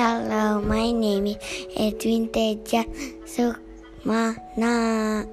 Hello, my name is Edwin Teja Sukmana.